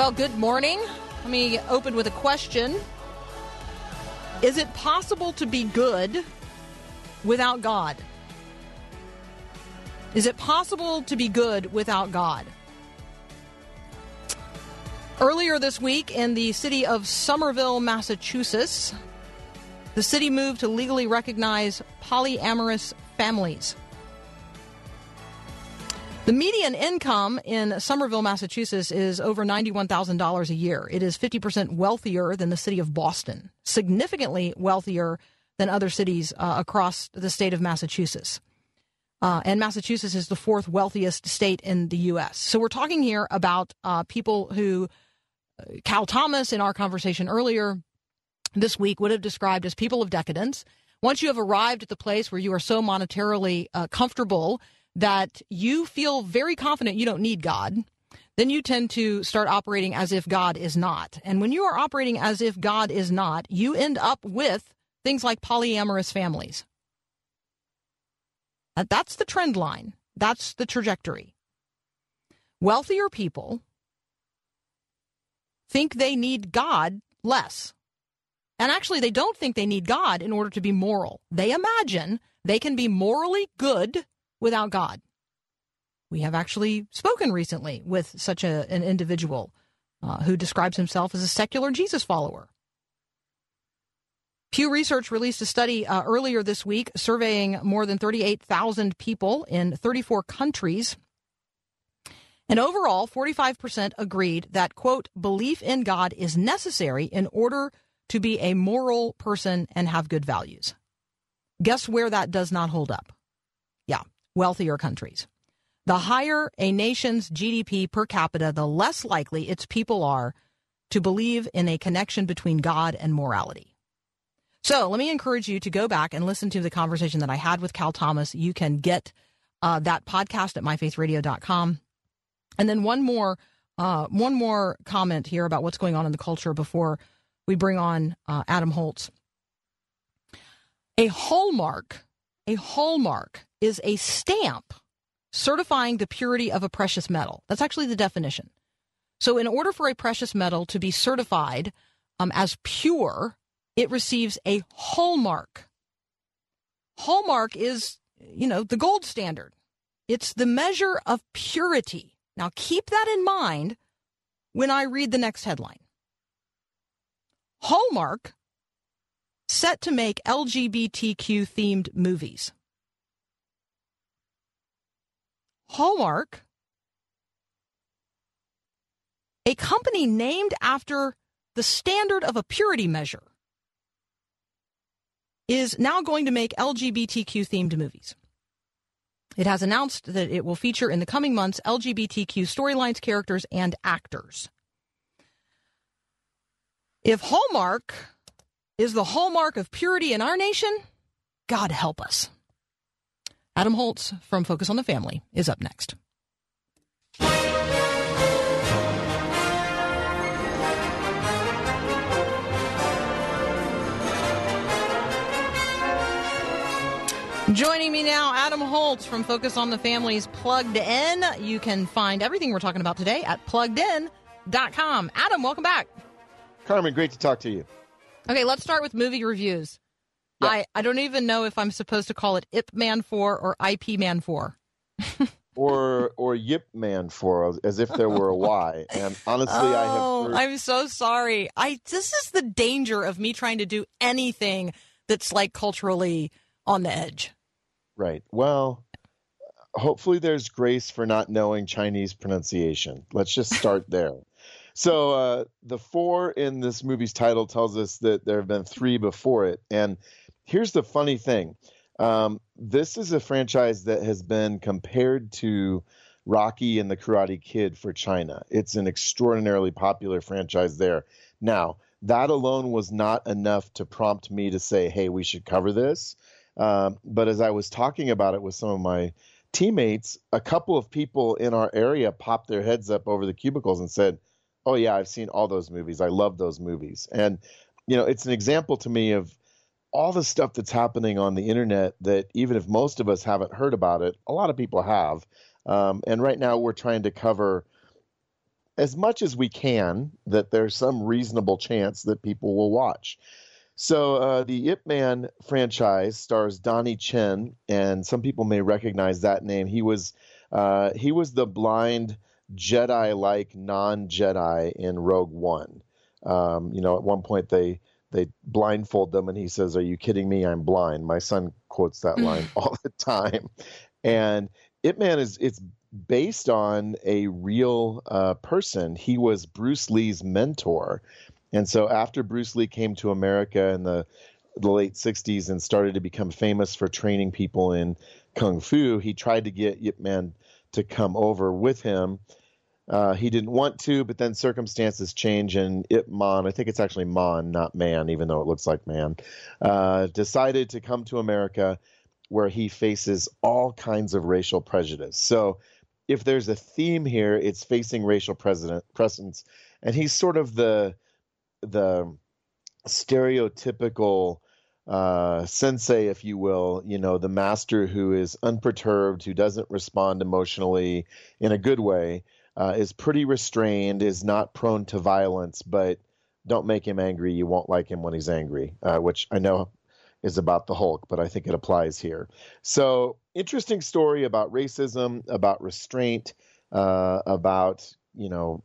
Well, good morning. Let me open with a question. Is it possible to be good without God? Is it possible to be good without God? Earlier this week in the city of Somerville, Massachusetts, the city moved to legally recognize polyamorous families. The median income in Somerville, Massachusetts is over $91,000 a year. It is 50% wealthier than the city of Boston, significantly wealthier than other cities uh, across the state of Massachusetts. Uh, and Massachusetts is the fourth wealthiest state in the U.S. So we're talking here about uh, people who uh, Cal Thomas, in our conversation earlier this week, would have described as people of decadence. Once you have arrived at the place where you are so monetarily uh, comfortable that you feel very confident you don't need God, then you tend to start operating as if God is not. And when you are operating as if God is not, you end up with things like polyamorous families. That's the trend line, that's the trajectory. Wealthier people think they need God less. And actually, they don't think they need God in order to be moral. They imagine they can be morally good without God. We have actually spoken recently with such a, an individual uh, who describes himself as a secular Jesus follower. Pew Research released a study uh, earlier this week surveying more than 38,000 people in 34 countries. And overall, 45% agreed that, quote, belief in God is necessary in order to be a moral person and have good values. Guess where that does not hold up? Wealthier countries. The higher a nation's GDP per capita, the less likely its people are to believe in a connection between God and morality. So let me encourage you to go back and listen to the conversation that I had with Cal Thomas. You can get uh, that podcast at myfaithradio.com. And then one more, uh, one more comment here about what's going on in the culture before we bring on uh, Adam Holz. A hallmark, a hallmark is a stamp certifying the purity of a precious metal. That's actually the definition. So, in order for a precious metal to be certified um, as pure, it receives a hallmark. Hallmark is, you know, the gold standard. It's the measure of purity. Now, keep that in mind when I read the next headline. Hallmark set to make LGBTQ themed movies. Hallmark, a company named after the standard of a purity measure, is now going to make LGBTQ themed movies. It has announced that it will feature in the coming months LGBTQ storylines, characters, and actors. If Hallmark is the hallmark of purity in our nation, God help us. Adam Holz from Focus on the Family is up next. Joining me now, Adam Holz from Focus on the Family's Plugged In. You can find everything we're talking about today at pluggedin.com. Adam, welcome back. Carmen, great to talk to you. Okay, let's start with movie reviews. I, I don't even know if I'm supposed to call it IP Man 4 or IP Man 4. or or Yip Man 4 as if there were a Y. And honestly, oh, I have Oh, heard... I'm so sorry. I this is the danger of me trying to do anything that's like culturally on the edge. Right. Well, hopefully there's grace for not knowing Chinese pronunciation. Let's just start there. So uh, the four in this movie's title tells us that there have been three before it. And here's the funny thing um, this is a franchise that has been compared to Rocky and the Karate Kid for China. It's an extraordinarily popular franchise there. Now, that alone was not enough to prompt me to say, hey, we should cover this. Um, but as I was talking about it with some of my teammates, a couple of people in our area popped their heads up over the cubicles and said, oh, yeah, I've seen all those movies. I love those movies. And, you know, it's an example to me of all the stuff that's happening on the internet that even if most of us haven't heard about it, a lot of people have. Um, and right now we're trying to cover as much as we can that there's some reasonable chance that people will watch. So uh, the Ip Man franchise stars Donnie Yen, and some people may recognize that name. He was uh, he was the blind Jedi-like non-Jedi in Rogue One. Um, you know, at one point they they blindfold them, and he says, "Are you kidding me? I'm blind." My son quotes that line all the time, and Ip Man is it's based on a real uh, person. He was Bruce Lee's mentor, and so after Bruce Lee came to America in the the late 60s and started to become famous for training people in kung fu, he tried to get Ip Man to come over with him. Uh, he didn't want to, but then circumstances change, and Ip Man, I think it's actually Man, not Man, even though it looks like Man, uh, decided to come to America where he faces all kinds of racial prejudice. So if there's a theme here, it's facing racial president, presence, and he's sort of the the stereotypical uh, sensei, if you will, you know, the master who is unperturbed, who doesn't respond emotionally in a good way, uh, is pretty restrained, is not prone to violence, but don't make him angry. You won't like him when he's angry, uh, which I know is about the Hulk, but I think it applies here. So, interesting story about racism, about restraint, uh, about, you know,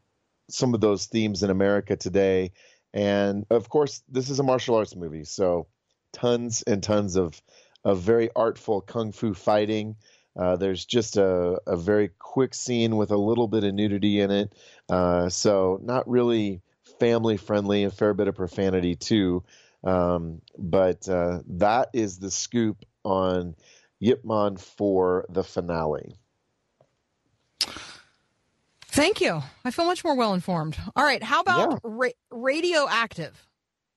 some of those themes in America today. And of course, this is a martial arts movie. So, tons and tons of, of very artful kung fu fighting. Uh, there's just a, a very quick scene with a little bit of nudity in it. Uh, so, not really family friendly, a fair bit of profanity too. Um, but uh, that is the scoop on Yip Man for the finale. Thank you. I feel much more well informed. All right. How about yeah. ra- radioactive?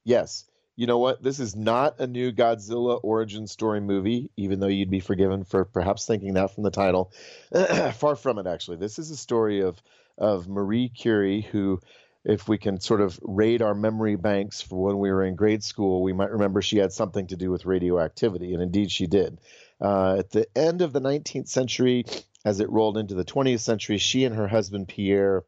Yes. You know what? This is not a new Godzilla origin story movie, even though you'd be forgiven for perhaps thinking that from the title. Far from it, actually. This is a story of of Marie Curie, who if we can sort of raid our memory banks for when we were in grade school, we might remember she had something to do with radioactivity, and indeed she did. Uh, at the end of the 19th century, as it rolled into the 20th century, she and her husband Pierre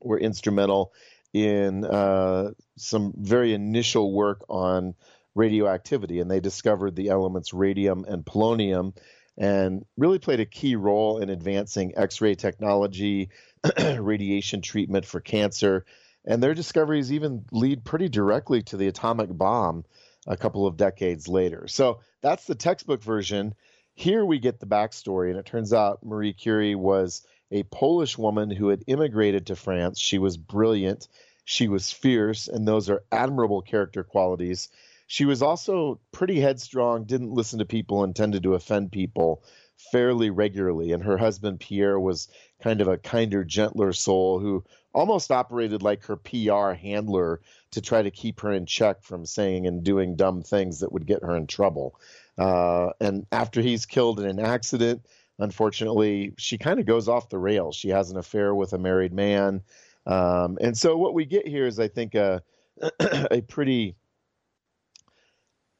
were instrumental in uh, some very initial work on radioactivity, and they discovered the elements radium and polonium and really played a key role in advancing X ray technology, radiation treatment for cancer. And their discoveries even lead pretty directly to the atomic bomb a couple of decades later. So that's the textbook version. Here we get the backstory, and it turns out Marie Curie was a Polish woman who had immigrated to France. She was brilliant, she was fierce, and those are admirable character qualities. She was also pretty headstrong, didn't listen to people, and tended to offend people fairly regularly. And her husband, Pierre, was kind of a kinder, gentler soul who almost operated like her PR handler to try to keep her in check from saying and doing dumb things that would get her in trouble. Uh, and after he's killed in an accident, unfortunately, she kind of goes off the rails. She has an affair with a married man. Um, and so what we get here is, I think, a, a pretty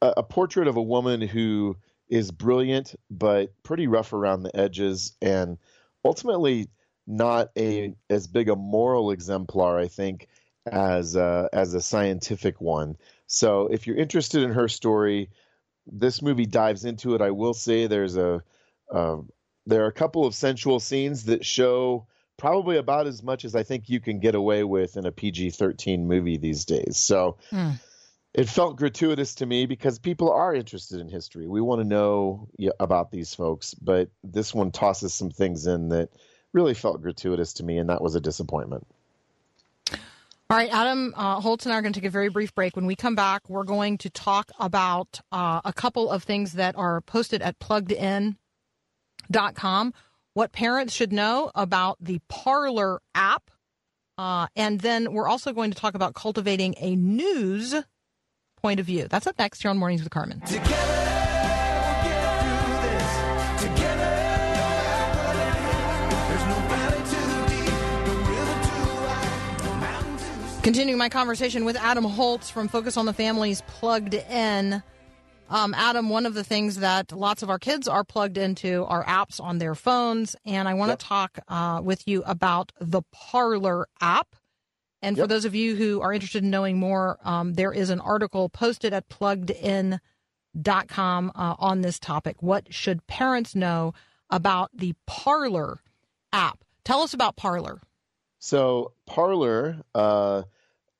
a, a portrait of a woman who is brilliant, but pretty rough around the edges, and ultimately not a as big a moral exemplar, I think, as uh, as a scientific one. So if you're interested in her story, this movie dives into it. I will say there's a uh, there are a couple of sensual scenes that show probably about as much as I think you can get away with in a PG-13 movie these days. So. Mm it felt gratuitous to me because people are interested in history. We want to know about these folks, but this one tosses some things in that really felt gratuitous to me, and that was a disappointment. All right, Adam uh, Holz and I are going to take a very brief break. When we come back, we're going to talk about uh, a couple of things that are posted at pluggedin.com, what parents should know about the Parler app. Uh, and then we're also going to talk about cultivating a news point of view. That's up next here on Mornings with Carmen. Together. Continuing my conversation with Adam Holz from Focus on the Families Plugged In. Um, Adam, one of the things that lots of our kids are plugged into are apps on their phones. And I want yep. to talk uh, with you about the Parler app. And yep. for those of you who are interested in knowing more, um, there is an article posted at pluggedin.com uh, on this topic. What should parents know about the Parler app? Tell us about Parler. So Parler, uh,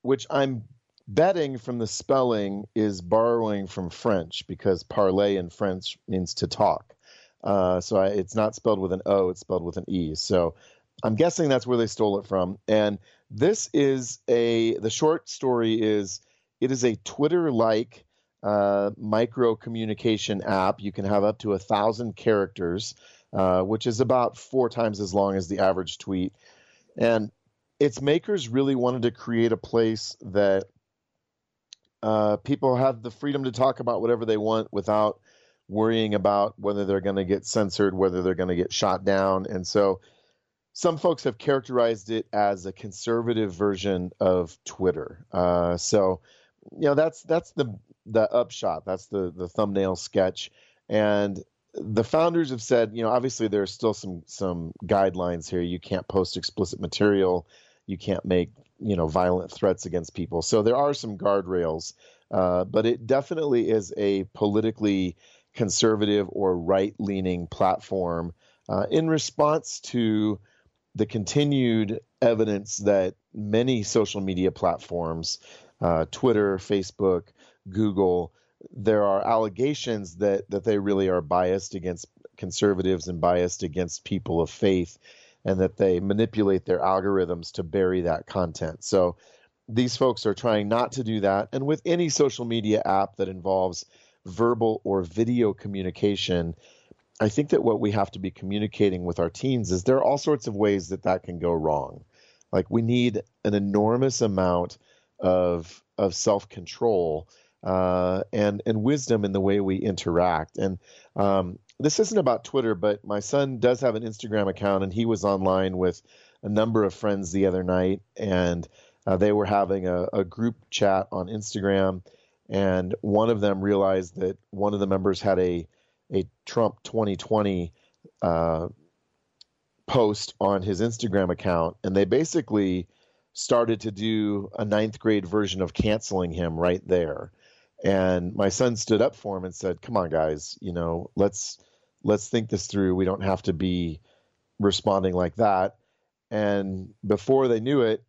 which I'm betting from the spelling is borrowing from French because parler in French means to talk. Uh, so I, it's not spelled with an O; it's spelled with an E. So I'm guessing that's where they stole it from. And this is a the short story is it is a Twitter-like uh, micro communication app. You can have up to a thousand characters, uh, which is about four times as long as the average tweet. And its makers really wanted to create a place that uh, people have the freedom to talk about whatever they want without worrying about whether they're going to get censored, whether they're going to get shot down. And so some folks have characterized it as a conservative version of Twitter. Uh, so, you know, that's that's the the upshot. That's the the thumbnail sketch. And the founders have said, you know, obviously there's still some some guidelines here. You can't post explicit material. You can't make you know violent threats against people. So there are some guardrails, uh, but it definitely is a politically conservative or right leaning platform uh, in response to the continued evidence that many social media platforms, uh, Twitter, Facebook, Google, there are allegations that that they really are biased against conservatives and biased against people of faith, and that they manipulate their algorithms to bury that content. So these folks are trying not to do that. And with any social media app that involves verbal or video communication, I think that what we have to be communicating with our teens is there are all sorts of ways that that can go wrong. Like we need an enormous amount of of self control uh, and and wisdom in the way we interact. And um, this isn't about Twitter, but my son does have an Instagram account, and he was online with a number of friends the other night, and uh, they were having a, a group chat on Instagram, and one of them realized that one of the members had a a Trump 2020 uh, post on his Instagram account, and they basically started to do a ninth grade version of canceling him right there. And my son stood up for him and said, "Come on, guys, you know, let's let's think this through. We don't have to be responding like that." And before they knew it,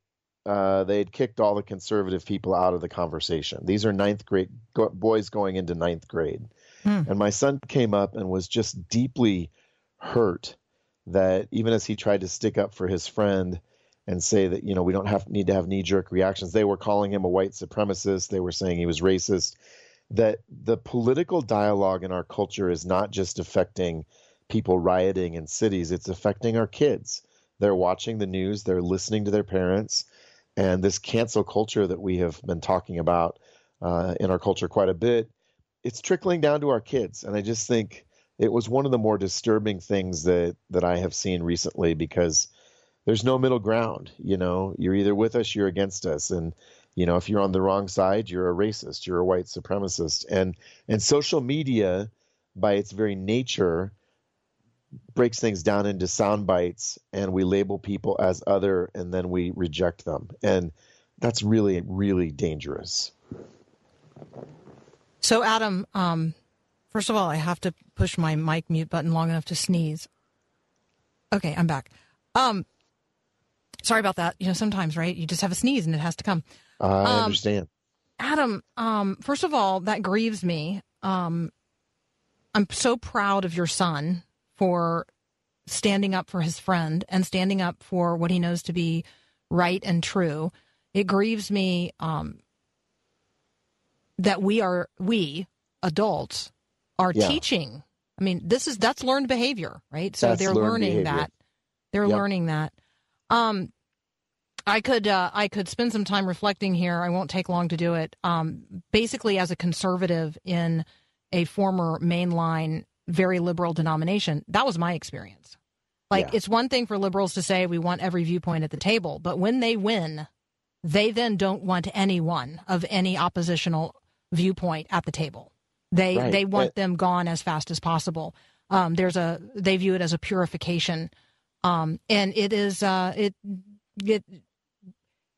uh, they had kicked all the conservative people out of the conversation. These are ninth grade go, boys going into ninth grade, hmm. and my son came up and was just deeply hurt that even as he tried to stick up for his friend and say that you know we don't have need to have knee jerk reactions. They were calling him a white supremacist. They were saying he was racist. That the political dialogue in our culture is not just affecting people rioting in cities; it's affecting our kids. They're watching the news. They're listening to their parents, and this cancel culture that we have been talking about uh, in our culture quite a bit. It's trickling down to our kids, and I just think it was one of the more disturbing things that that I have seen recently because there's no middle ground. You know, you're either with us, you're against us, and you know if you're on the wrong side, you're a racist, you're a white supremacist, and and social media, by its very nature, breaks things down into sound bites, and we label people as other, and then we reject them, and that's really really dangerous. So, Adam, um, first of all, I have to push my mic mute button long enough to sneeze. Okay, I'm back. Um, Sorry about that. You know, sometimes, right? You just have a sneeze and it has to come. I um, understand. Adam, um, first of all, that grieves me. Um, I'm so proud of your son for standing up for his friend and standing up for what he knows to be right and true. it grieves me um, that we are we adults are Yeah. teaching. I mean, this is that's learned behavior, right? So That's they're learning behavior. that. They're Yep. learning that. Um, I could uh, I could spend some time reflecting here. I won't take long to do it. Um, basically, as a conservative in a former mainline, very liberal denomination, that was my experience. Like, Yeah. it's one thing for liberals to say we want every viewpoint at the table, but when they win, they then don't want anyone of any oppositional viewpoint at the table. They Right. they want Uh, them gone as fast as possible. Um, there's a they view it as a purification, um, and it is uh, it it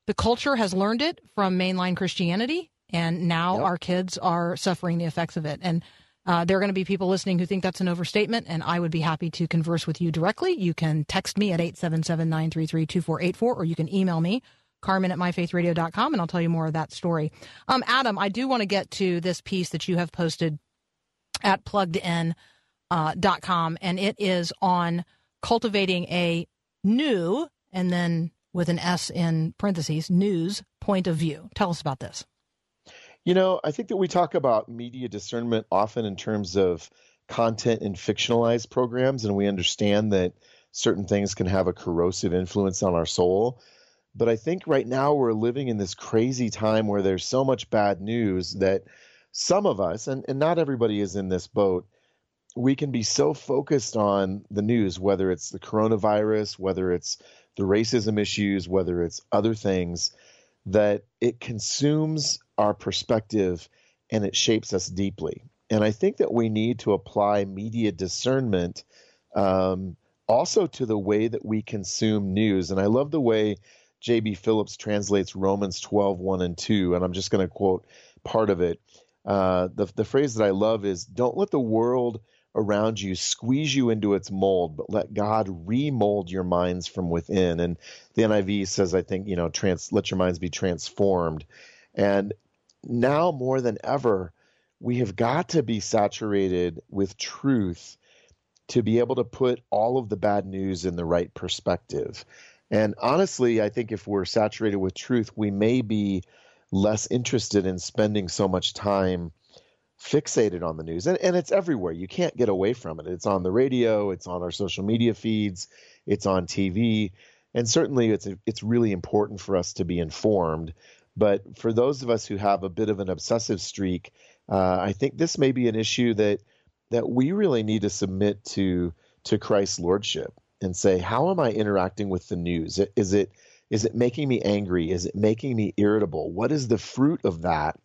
the culture has learned it from mainline Christianity, and now Yep. our kids are suffering the effects of it. And uh, there are going to be people listening who think that's an overstatement, and I would be happy to converse with you directly. You can text me at 877 933 2484, or you can email me, Carmen at myfaithradio.com, and I'll tell you more of that story. Um, Adam, I do want to get to this piece that you have posted at pluggedin.com, uh, dot com, and it is on cultivating a new, and then with an S in parentheses, news point of view. Tell us about this. You know, I think that we talk about media discernment often in terms of content in fictionalized programs, and we understand that certain things can have a corrosive influence on our soul. But I think right now we're living in this crazy time where there's so much bad news that some of us, and, and not everybody is in this boat, we can be so focused on the news, whether it's the coronavirus, whether it's the racism issues, whether it's other things, that it consumes our perspective and it shapes us deeply. And I think that we need to apply media discernment um, also to the way that we consume news. And I love the way J.B. Phillips translates Romans 12, 1 and 2. And I'm just going to quote part of it. Uh, the, the phrase that I love is Don't let the world around you squeeze you into its mold, but let God remold your minds from within. And the NIV says, I think, you know, trans, let your minds be transformed. And now more than ever, we have got to be saturated with truth to be able to put all of the bad news in the right perspective. And honestly, I think if we're saturated with truth, we may be less interested in spending so much time fixated on the news. And, and it's everywhere. You can't get away from it. It's on the radio, it's on our social media feeds, it's on TV. And certainly it's it's really important for us to be informed. But for those of us who have a bit of an obsessive streak, uh, I think this may be an issue that that we really need to submit to to Christ's lordship and say, how am I interacting with the news? Is it is it making me angry? Is it making me irritable? What is the fruit of that?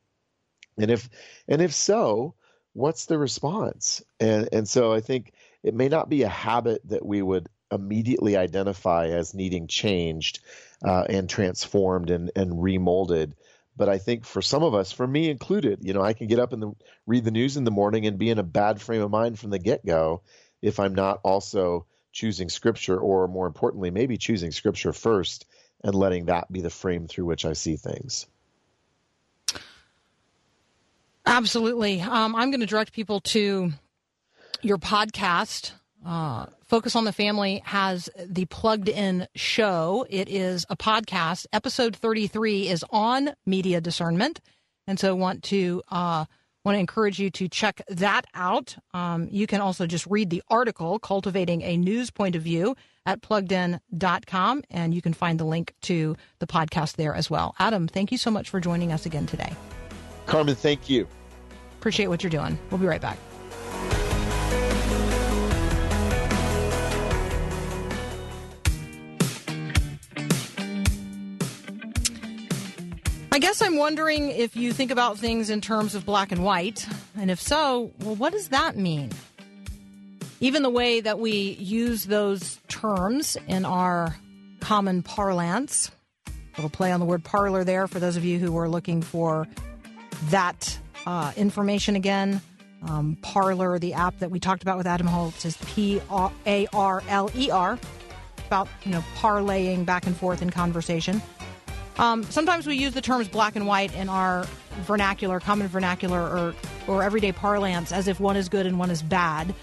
And if and if so, what's the response? And and so I think it may not be a habit that we would immediately identify as needing changed uh, and transformed and and remolded. But I think for some of us, for me included, you know, I can get up and read the news in the morning and be in a bad frame of mind from the get go if I'm not also choosing scripture, or more importantly, maybe choosing scripture first and letting that be the frame through which I see things. Absolutely. Um, I'm going to direct people to your podcast. Uh, Focus on the Family has the plugged in show. It is a podcast. Episode 33 is on media discernment. And so want to uh, want to encourage you to check that out. Um, you can also just read the article, Cultivating a News Point of View, at pluggedin.com. And you can find the link to the podcast there as well. Adam, thank you so much for joining us again today. Carmen, thank you. Appreciate what you're doing. We'll be right back. I guess I'm wondering if you think about things in terms of black and white. And if so, well, what does that mean? Even the way that we use those terms in our common parlance, little play on the word parlor there for those of you who were looking for that uh, information again. Um, Parler, the app that we talked about with Adam Holz, is P A R L E R, about you know parlaying back and forth in conversation. Um, sometimes we use the terms black and white in our vernacular, common vernacular, or or everyday parlance as if one is good and one is bad.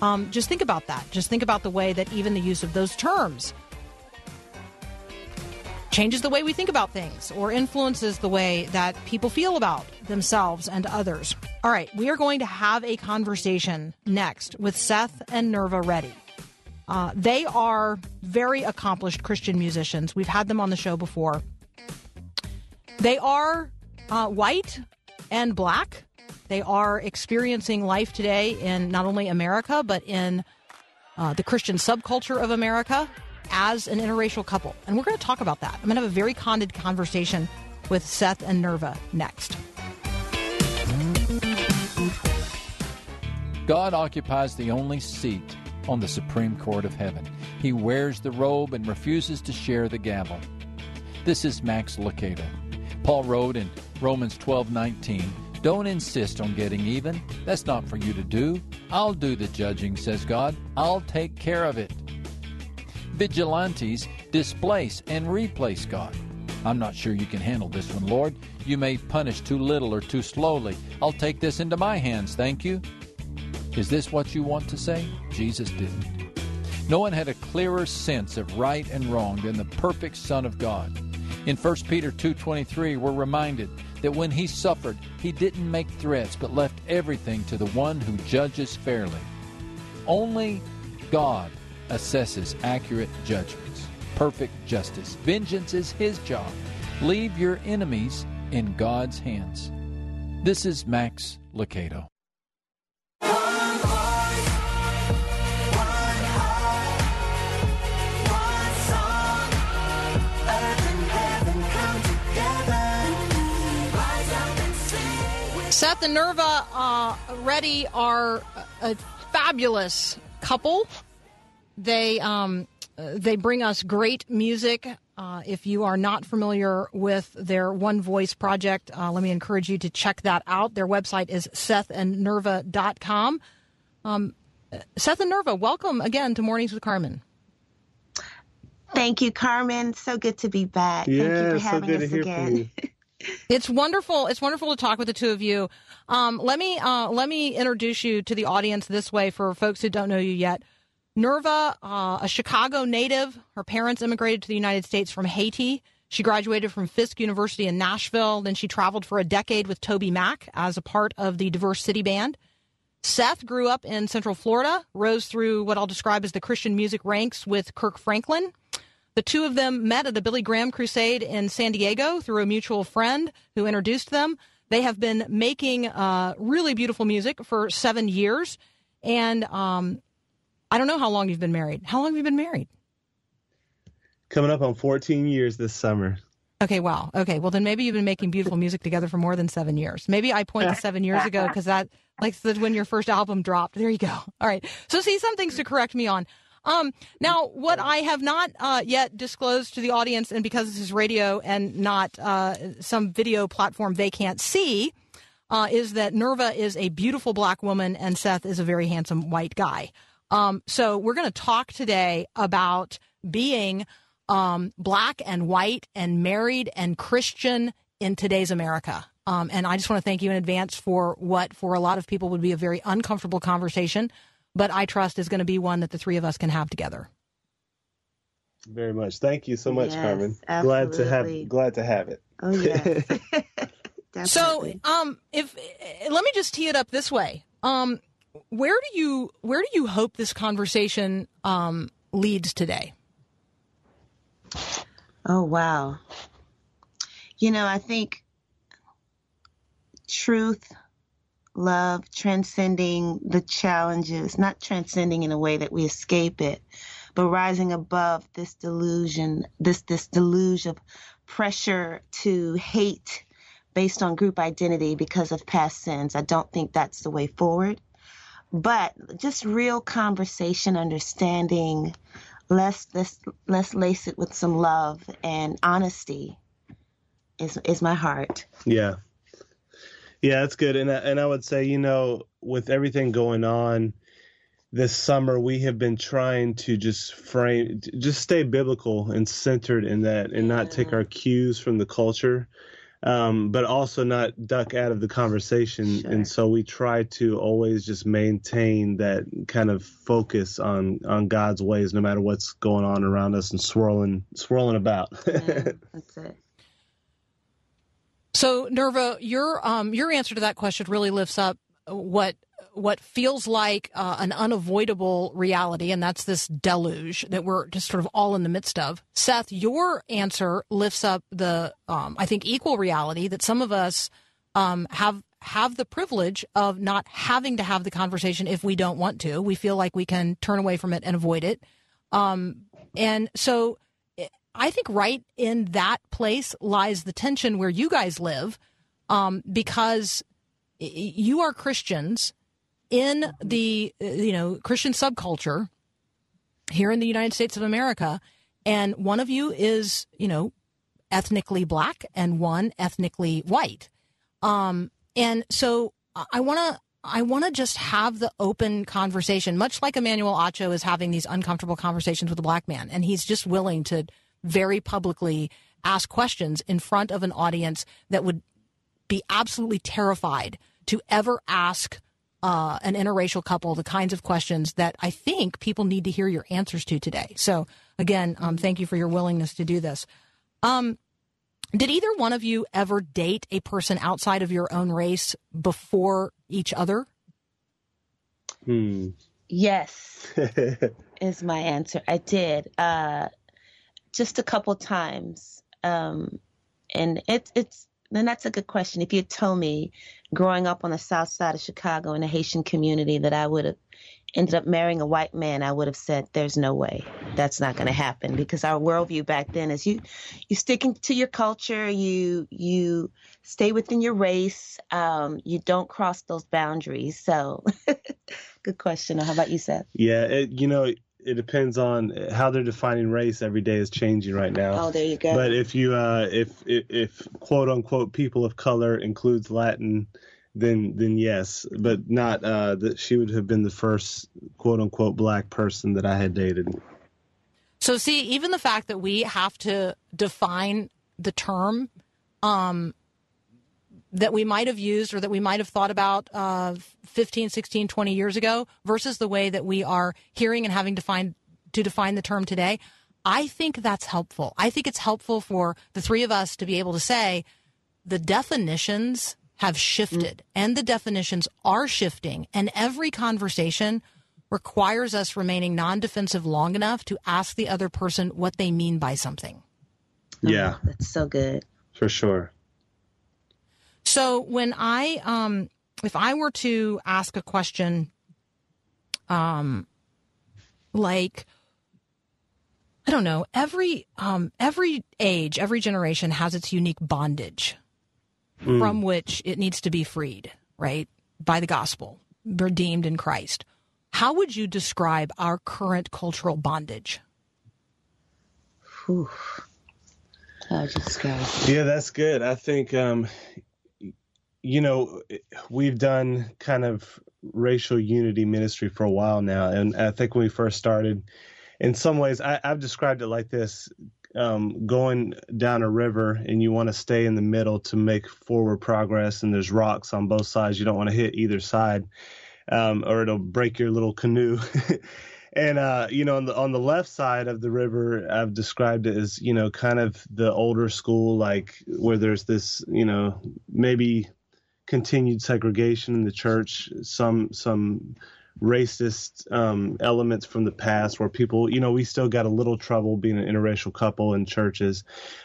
Um, just think about that. Just think about the way that even the use of those terms changes the way we think about things or influences the way that people feel about themselves and others. All right, we are going to have a conversation next with Seth and Nirva Ready. Uh, they are very accomplished Christian musicians. We've had them on the show before. They are uh, white and black. They are experiencing life today in not only America, but in uh, the Christian subculture of America as an interracial couple. And we're going to talk about that. I'm going to have a very candid conversation with Seth and Nirva next. God occupies the only seat on the Supreme Court of Heaven. He wears the robe and refuses to share the gavel. This is Max Lucado. Paul wrote in Romans 12:19, "Don't insist on getting even. That's not for you to do. I'll do the judging," says God. "I'll take care of it." Vigilantes displace and replace God. I'm not sure you can handle this one, Lord. You may punish too little or too slowly. I'll take this into my hands, thank you. Is this what you want to say? Jesus didn't. No one had a clearer sense of right and wrong than the perfect Son of God. In 1 Peter 2:23, we're reminded that when he suffered, he didn't make threats but left everything to the one who judges fairly. Only God assesses accurate judgments, perfect justice. Vengeance is his job. Leave your enemies in God's hands. This is Max Lucado. Seth and Nirva uh, Ready are a fabulous couple. They um, they bring us great music. Uh, if you are not familiar with their One Voice project, uh, let me encourage you to check that out. Their website is sethandnirva.com. Um, Seth and Nirva, welcome again to Mornings with Carmen. Thank you, Carmen. So good to be back. Yeah, Thank you for having so good us to hear again. from you. It's wonderful. It's wonderful to talk with the two of you. Um, let me uh, let me introduce you to the audience this way for folks who don't know you yet. Nirva, uh, a Chicago native, her parents immigrated to the United States from Haiti. She graduated from Fisk University in Nashville. Then she traveled for a decade with TobyMac as a part of the Diverse City Band. Seth grew up in Central Florida, rose through what I'll describe as the Christian music ranks with Kirk Franklin. The two of them met at a Billy Graham crusade in San Diego through a mutual friend who introduced them. They have been making uh, really beautiful music for seven years. And um, I don't know how long you've been married. How long have you been married? Coming up on 14 years this summer. Okay, wow. Okay, well, then maybe you've been making beautiful music together for more than seven years. Maybe I point to seven years ago because that, like, that's when your first album dropped. There you go. All right. So, see, some things to correct me on. Um, now, what I have not uh, yet disclosed to the audience, and because this is radio and not uh, some video platform they can't see, uh, is that Nirva is a beautiful black woman and Seth is a very handsome white guy. Um, so we're going to talk today about being um, black and white and married and Christian in today's America. Um, and I just want to thank you in advance for what, for a lot of people, would be a very uncomfortable conversation but I trust is going to be one that the three of us can have together. Very much. Thank you so much, Yes, Carmen. Glad to have glad to have it. Oh yes. So, um, if let me just tee it up this way, um, where do you where do you hope this conversation um, leads today? Oh, wow. You know, I think truth, love, transcending the challenges, not transcending in a way that we escape it, but rising above this delusion, this this deluge of pressure to hate based on group identity because of past sins. I don't think that's the way forward. But just real conversation, understanding, let's let's let's lace it with some love and honesty is is my heart. Yeah. Yeah, that's good. And I, and I would say, you know, with everything going on this summer, we have been trying to just frame, just stay biblical and centered in that, and not take our cues from the culture. Um, but also not duck out of the conversation. Sure. And so we try to always just maintain that kind of focus on on God's ways, no matter what's going on around us and swirling swirling about. Yeah, that's it. So, Nirva, your um, your answer to that question really lifts up what what feels like uh, an unavoidable reality, and that's this deluge that we're just sort of all in the midst of. Seth, your answer lifts up the um, I think equal reality that some of us um, have have the privilege of not having to have the conversation if we don't want to. We feel like we can turn away from it and avoid it. Um, and so I think right in that place lies the tension where you guys live, um, because you are Christians in the you know Christian subculture here in the United States of America, and one of you is you know ethnically black and one ethnically white, um, and so I want to I want to just have the open conversation, much like Emmanuel Acho is having these uncomfortable conversations with a black man, and he's just willing to very publicly ask questions in front of an audience that would be absolutely terrified to ever ask uh, an interracial couple the kinds of questions that I think people need to hear your answers to today. So, again, um, thank you for your willingness to do this. Um, did either one of you ever date a person outside of your own race before each other? Hmm. Yes, is my answer. I did. Uh, just a couple times. Um, and it, it's, and that's a good question. If you had told me growing up on the south side of Chicago in a Haitian community that I would have ended up marrying a white man, I would have said, "There's no way that's not going to happen." Because our worldview back then is you, you sticking to your culture, you you stay within your race, um, you don't cross those boundaries. So, good question. How about you, Seth? Yeah, it, you know, it depends on how they're defining race. Every day is changing right now. Oh, there you go. But if you, uh, if, if if quote unquote people of color includes Latin, then then yes, but not uh, that she would have been the first quote unquote black person that I had dated. So see, even the fact that we have to define the term um, that we might have used or that we might have thought about uh, 15, 16, 20 years ago versus the way that we are hearing and having to find to define the term today. I think that's helpful. I think it's helpful for the three of us to be able to say the definitions have shifted mm. and the definitions are shifting and every conversation requires us remaining non-defensive long enough to ask the other person what they mean by something. Yeah. Oh, that's so good. For sure. So when I, um, if I were to ask a question, um, like, I don't know, every, um, every age, every generation has its unique bondage mm. from which it needs to be freed, right? By the gospel, redeemed in Christ. How would you describe our current cultural bondage? Whew. Oh, just Yeah, that's good. I think um, you know, we've done kind of racial unity ministry for a while now. And I think when we first started, in some ways, I, have described it like this um, going down a river and you want to stay in the middle to make forward progress, and there's rocks on both sides. You don't want to hit either side, um, or it'll break your little canoe. and uh, you know, on the on the left side of the river, I've described it as you know, kind of the older school, like where there's this, you know, maybe continued segregation in the church, some some racist um, elements from the past where people, you know, we still got a little trouble being an interracial couple in churches.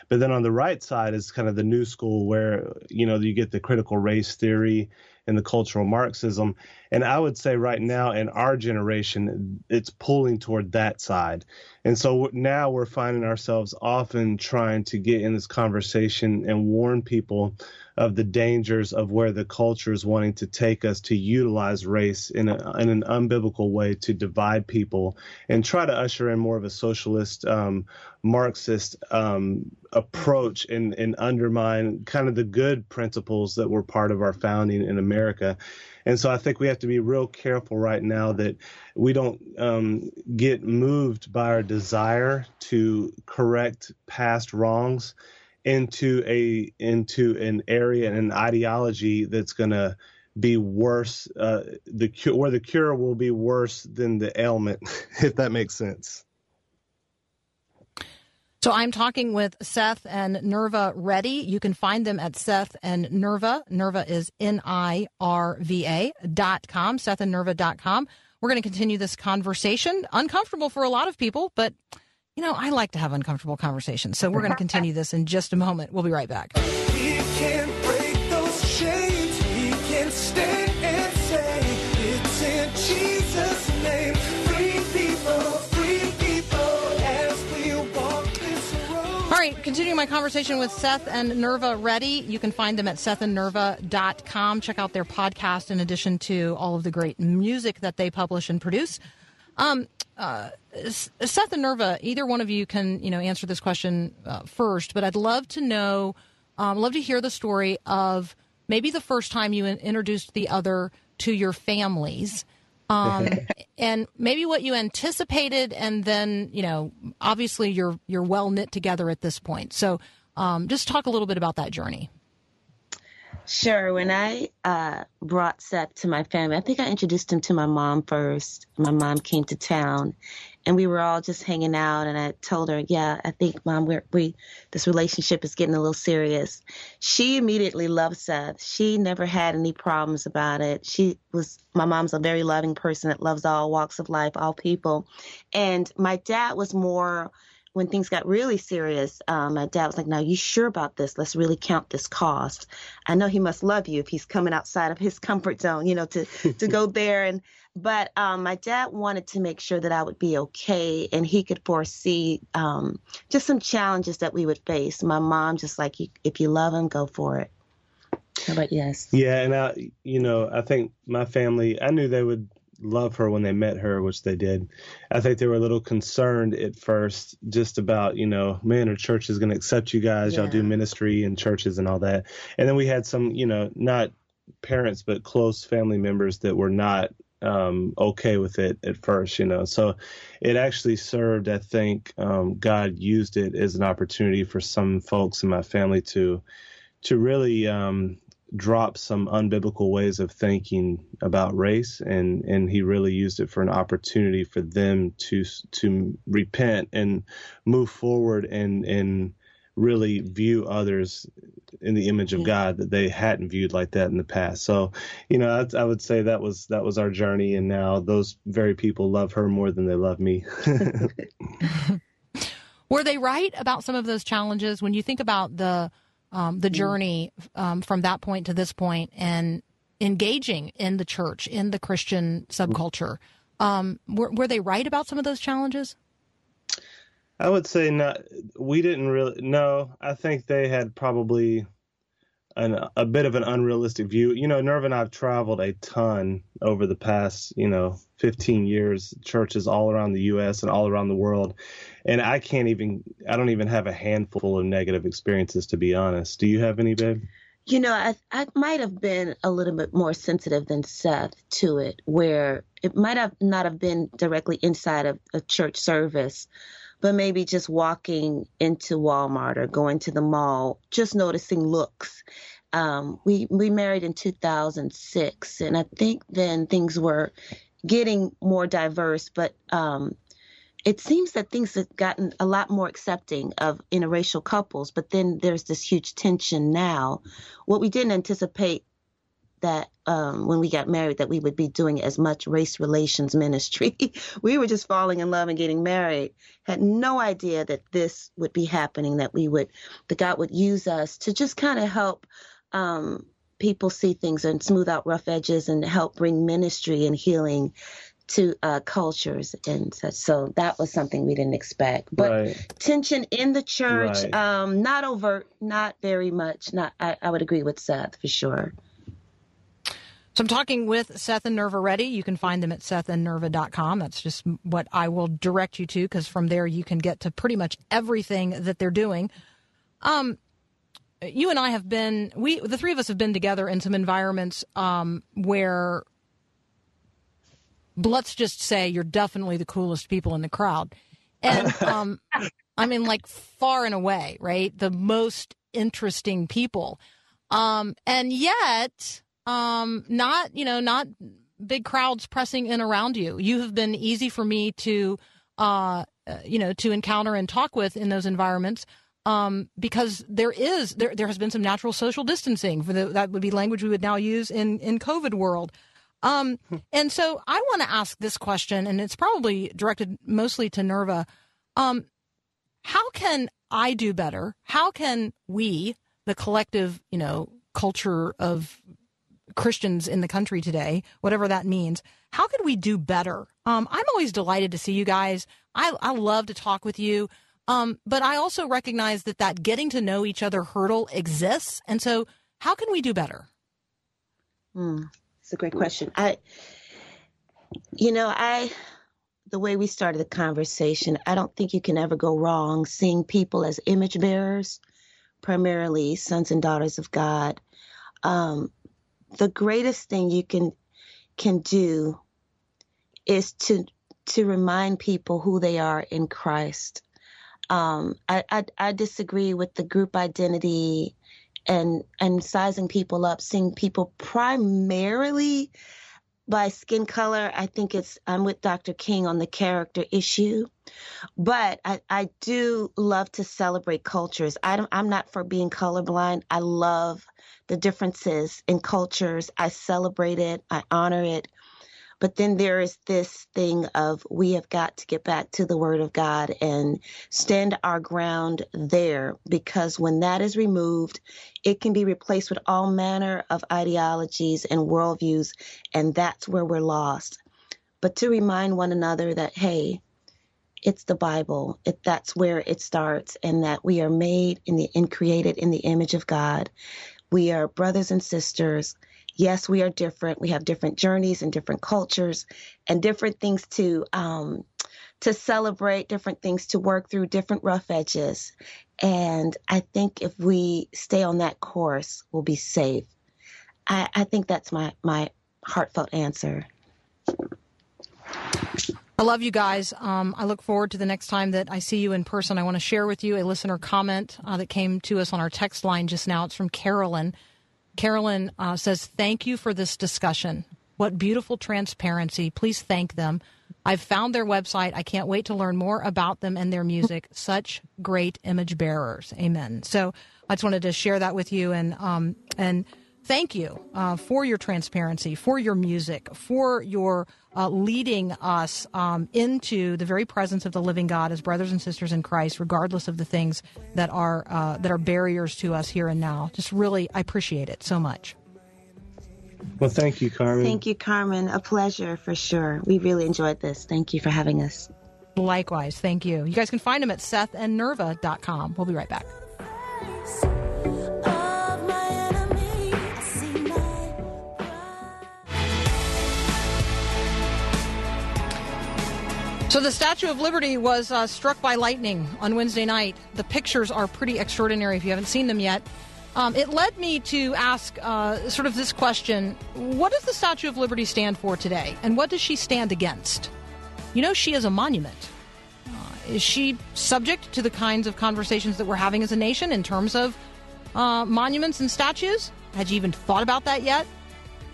But then on the right side is kind of the new school where, you know, you get the critical race theory and the cultural Marxism. And I would say right now in our generation, it's pulling toward that side. And so now we're finding ourselves often trying to get in this conversation and warn people of the dangers of where the culture is wanting to take us to utilize race in, a, in an unbiblical way to divide people and try to usher in more of a socialist, um, Marxist um, approach and, and undermine kind of the good principles that were part of our founding in America. And so I think we have to be real careful right now that we don't um, get moved by our desire to correct past wrongs into a into an area and an ideology that's going to be worse uh, the cure where the cure will be worse than the ailment if that makes sense so I'm talking with Seth and Nirva Ready. You can find them at Seth and Nirva. Nirva is N-I-R-V-A dot com, Seth and Nirva dot com. We're going to continue this conversation. Uncomfortable for a lot of people, but you know, I like to have uncomfortable conversations. So we're going to continue this in just a moment. We'll be right back. All right, continuing my conversation with Seth and Nirva Ready. You can find them at sethandnirva.com. Check out their podcast in addition to all of the great music that they publish and produce. Um, uh, Seth and Nirva, either one of you can, you know, answer this question uh, first, but I'd love to know, um, love to hear the story of maybe the first time you introduced the other to your families um, and maybe what you anticipated, and then you know, obviously you're you're well knit together at this point. So, um, just talk a little bit about that journey. Sure. When I uh, brought Seth to my family, I think I introduced him to my mom first. My mom came to town, and we were all just hanging out. And I told her, "Yeah, I think, mom, we're, we this relationship is getting a little serious." She immediately loved Seth. She never had any problems about it. She was my mom's a very loving person that loves all walks of life, all people, and my dad was more when things got really serious, um, my dad was like, "Now you sure about this? Let's really count this cost." I know he must love you if he's coming outside of his comfort zone, you know, to to go there. And but um, my dad wanted to make sure that I would be okay, and he could foresee um, just some challenges that we would face. My mom just like, "If you love him, go for it." How about yes? Yeah, and I, you know, I think my family, I knew they would love her when they met her, which they did. I think they were a little concerned at first just about, you know, man, our church is going to accept you guys. Yeah. Y'all do ministry and churches and all that. And then we had some, you know, not parents, but close family members that were not um, okay with it at first, you know. So it actually served, I think, um, God used it as an opportunity for some folks in my family to to really um, drop some unbiblical ways of thinking about race and and he really used it for an opportunity for them to to repent and move forward and and really view others in the image of God that they hadn't viewed like that in the past. So, you know, I, I, would say that was that was our journey, and now those very people love her more than they love me. Were they right about some of those challenges when you think about the um, the mm. journey um, from that point to this point and engaging in the church, in the Christian subculture. Um, were, were they right about some of those challenges? I would say not. We didn't really. No, I think they had probably an, a bit of an unrealistic view. You know, Nirva and I've traveled a ton over the past, you know, 15 years, churches all around the U.S. and all around the world. And I can't even, I don't even have a handful of negative experiences, to be honest. Do you have any, babe? You know, I, I might have been a little bit more sensitive than Seth to it, where it might have not have been directly inside of a church service, but maybe just walking into Walmart or going to the mall, just noticing looks. Um, we we married in 2006, and I think then things were getting more diverse, but um, it seems that things have gotten a lot more accepting of interracial couples. But then there's this huge tension now. What we didn't anticipate that um, when we got married that we would be doing as much race relations ministry. we were just falling in love and getting married. Had no idea that this would be happening. That we would, that God would use us to just kind of help um, people see things and smooth out rough edges and help bring ministry and healing to uh, cultures and such. So that was something we didn't expect. But right. tension in the church, right. um, not overt, not very much. Not, I, I would agree with Seth for sure. So I'm talking with Seth and Nirva Ready. You can find them at sethandnirva.com. That's just what I will direct you to because from there you can get to pretty much everything that they're doing. Um, you and I have been we the three of us have been together in some environments um, where let's just say you're definitely the coolest people in the crowd, and um, I mean, like far and away, right? The most interesting people. Um, and yet, um, not, you know, not big crowds pressing in around you. You have been easy for me to, uh, you know, to encounter and talk with in those environments. Um, because there is there there has been some natural social distancing for the that would be language we would now use in in COVID world. Um, and so I want to ask this question, and it's probably directed mostly to Nirva. Um, how can I do better? How can we, the collective, you know, culture of Christians in the country today, whatever that means, how could we do better? Um, I'm always delighted to see you guys. I, I love to talk with you. Um, but I also recognize that that getting to know each other hurdle exists. And so how can we do better? Hmm. It's a great question. I, you know, I, the way we started the conversation, I don't think you can ever go wrong seeing people as image bearers, primarily sons and daughters of God. Um, the greatest thing you can can do is to to remind people who they are in Christ. Um, I, I, I disagree with the group identity and and sizing people up, seeing people primarily by skin color. I think it's I'm with Dr. King on the character issue, but I, I do love to celebrate cultures. I I'm not for being colorblind. I love the differences in cultures. I celebrate it. I honor it. But then there is this thing of we have got to get back to the Word of God and stand our ground there because when that is removed, it can be replaced with all manner of ideologies and worldviews, and that's where we're lost. But to remind one another that, hey, it's the Bible. It, that's where it starts, and that we are made in the and created in the image of God. We are brothers and sisters yes, we are different. We have different journeys and different cultures and different things to um, to celebrate, different things to work through, different rough edges. And I think if we stay on that course, we'll be safe. I, I think that's my my heartfelt answer. I love you guys. Um, I look forward to the next time that I see you in person. I want to share with you a listener comment uh, that came to us on our text line just now. It's from Carolyn. Carolyn uh, says, Thank you for this discussion. What beautiful transparency. Please thank them. I've found their website. I can't wait to learn more about them and their music. Such great image bearers. Amen. So I just wanted to share that with you and um, and thank you uh, for your transparency, for your music, for your uh, leading us um, into the very presence of the living God as brothers and sisters in Christ, regardless of the things that are uh, that are barriers to us here and now. Just really, I appreciate it so much. Well, thank you, Carmen. Thank you, Carmen. A pleasure for sure. We really enjoyed this. Thank you for having us. Likewise, thank you. You guys can find them at sethandnirva.com. We'll be right back. So the Statue of Liberty was uh, struck by lightning on Wednesday night. The pictures are pretty extraordinary if you haven't seen them yet. Um, it led me to ask uh, sort of this question What does the Statue of Liberty stand for today? And what does she stand against? You know, she is a monument. Uh, is she subject to the kinds of conversations that we're having as a nation in terms of uh, monuments and statues? Had you even thought about that yet?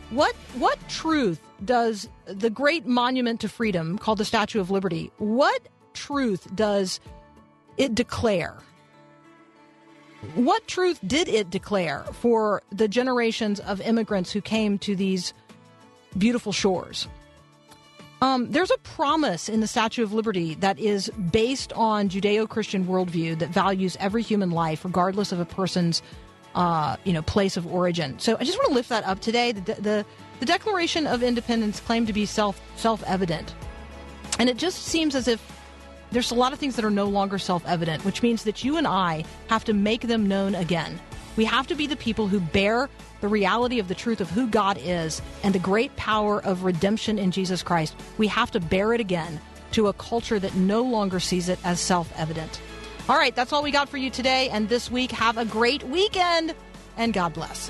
What what truth does the great monument to freedom called the Statue of Liberty? What truth does it declare? What truth did it declare for the generations of immigrants who came to these beautiful shores? Um, there's a promise in the Statue of Liberty that is based on Judeo Christian worldview that values every human life, regardless of a person's uh, you know, place of origin. So I just want to lift that up today. The, the, the Declaration of Independence claimed to be self self evident, and it just seems as if there's a lot of things that are no longer self evident, which means that you and I have to make them known again. We have to be the people who bear the reality of the truth of who God is and the great power of redemption in Jesus Christ. We have to bear it again to a culture that no longer sees it as self evident. All right, that's all we got for you today and this week. Have a great weekend and God bless.